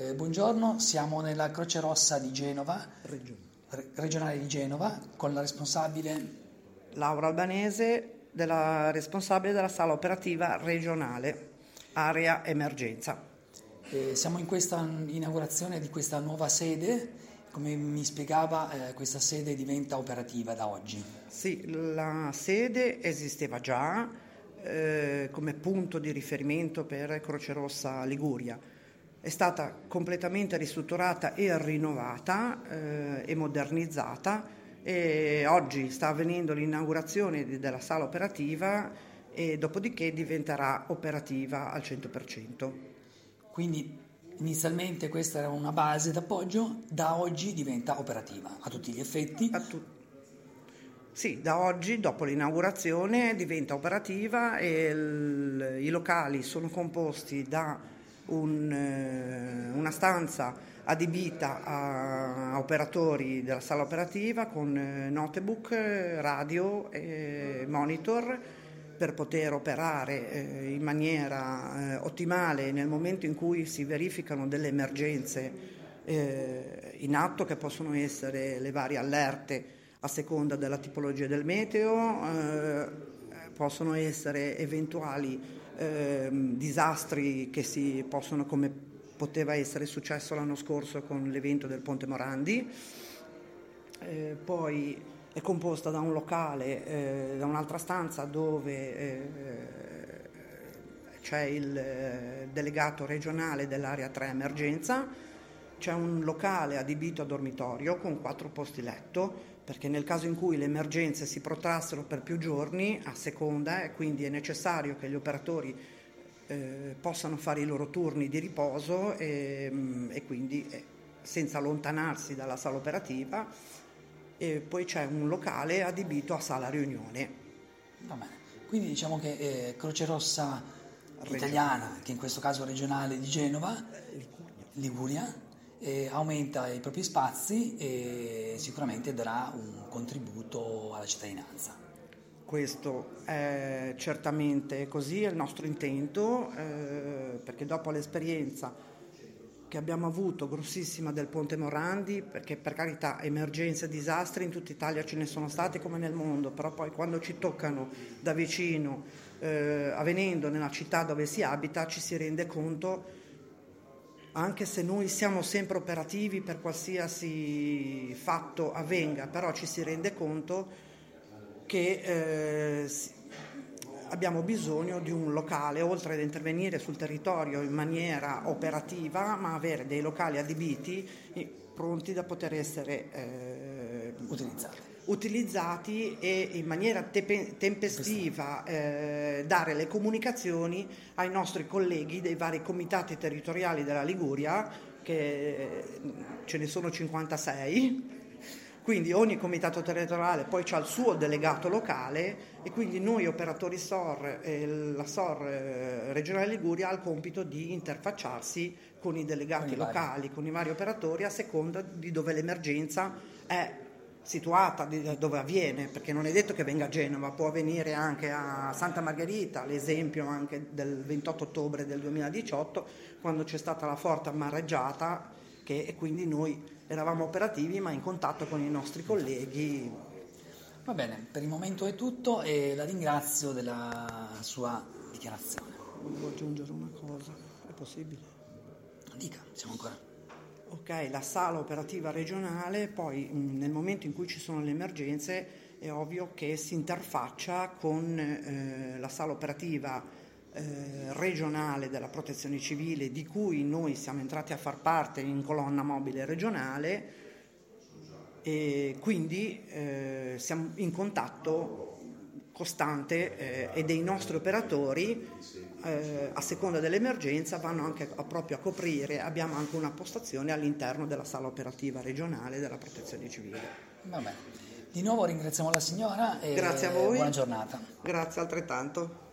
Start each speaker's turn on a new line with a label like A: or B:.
A: Eh, buongiorno, siamo nella Croce Rossa di Genova, re- regionale di Genova, con la responsabile
B: Laura Albanese, della responsabile della sala operativa regionale, area emergenza.
A: Eh, siamo in questa inaugurazione di questa nuova sede, come mi spiegava eh, questa sede diventa operativa da oggi.
B: Sì, la sede esisteva già eh, come punto di riferimento per Croce Rossa Liguria è stata completamente ristrutturata e rinnovata eh, e modernizzata e oggi sta avvenendo l'inaugurazione della sala operativa e dopodiché diventerà operativa al 100%.
A: Quindi inizialmente questa era una base d'appoggio, da oggi diventa operativa a tutti gli effetti. Tu-
B: sì, da oggi, dopo l'inaugurazione, diventa operativa e l- i locali sono composti da un, eh, una stanza adibita a, operatori della sala operativa con eh, notebook, radio e monitor per poter operare eh, in maniera eh, ottimale nel momento in cui si verificano delle emergenze eh, in atto che possono essere le varie allerte a seconda della tipologia del meteo, eh, possono essere eventuali eh, disastri che si possono, come poteva essere successo l'anno scorso con l'evento del Ponte Morandi. Eh, poi è composta da un locale, eh, da un'altra stanza dove eh, c'è il eh, delegato regionale dell'area 3 emergenza, c'è un locale adibito a dormitorio con quattro posti letto perché nel caso in cui le emergenze si protrassero per più giorni a seconda e quindi è necessario che gli operatori eh, possano fare i loro turni di riposo e, mm, e quindi eh, senza allontanarsi dalla sala operativa e poi c'è un locale adibito a sala riunione.
A: Va bene, quindi diciamo che eh, Croce Rossa italiana, che in questo caso regionale di Genova, Liguria eh, aumenta i propri spazi e sicuramente darà un contributo alla cittadinanza.
B: Questo è certamente così, è il nostro intento, eh, perché dopo l'esperienza che abbiamo avuto grossissima del Ponte Morandi, perché per carità emergenze e disastri in tutta Italia ce ne sono stati come nel mondo, però poi quando ci toccano da vicino, eh, avvenendo nella città dove si abita, ci si rende conto anche se noi siamo sempre operativi per qualsiasi fatto avvenga, però ci si rende conto che eh, abbiamo bisogno di un locale, oltre ad intervenire sul territorio in maniera operativa, ma avere dei locali adibiti pronti da poter essere eh,
A: utilizzati
B: utilizzati e in maniera tepe- tempestiva eh, dare le comunicazioni ai nostri colleghi dei vari comitati territoriali della Liguria, che ce ne sono 56, quindi ogni comitato territoriale poi ha il suo delegato locale e quindi noi operatori SOR e la SOR eh, regionale Liguria ha il compito di interfacciarsi con i delegati con locali, vari. con i vari operatori a seconda di dove l'emergenza è situata dove avviene, perché non è detto che venga a Genova, può avvenire anche a Santa Margherita, l'esempio anche del 28 ottobre del 2018, quando c'è stata la forte mareggiata che, e quindi noi eravamo operativi ma in contatto con i nostri colleghi.
A: Va bene, per il momento è tutto e la ringrazio della sua dichiarazione.
B: Volevo aggiungere una cosa, è possibile?
A: Dica, siamo ancora.
B: Ok, la sala operativa regionale, poi nel momento in cui ci sono le emergenze è ovvio che si interfaccia con eh, la sala operativa eh, regionale della protezione civile di cui noi siamo entrati a far parte in colonna mobile regionale e quindi eh, siamo in contatto costante eh, e dei nostri operatori eh, a seconda dell'emergenza vanno anche a, proprio a coprire, abbiamo anche una postazione all'interno della sala operativa regionale della protezione civile.
A: Vabbè. Di nuovo ringraziamo la signora e
B: Grazie a voi.
A: buona giornata.
B: Grazie altrettanto.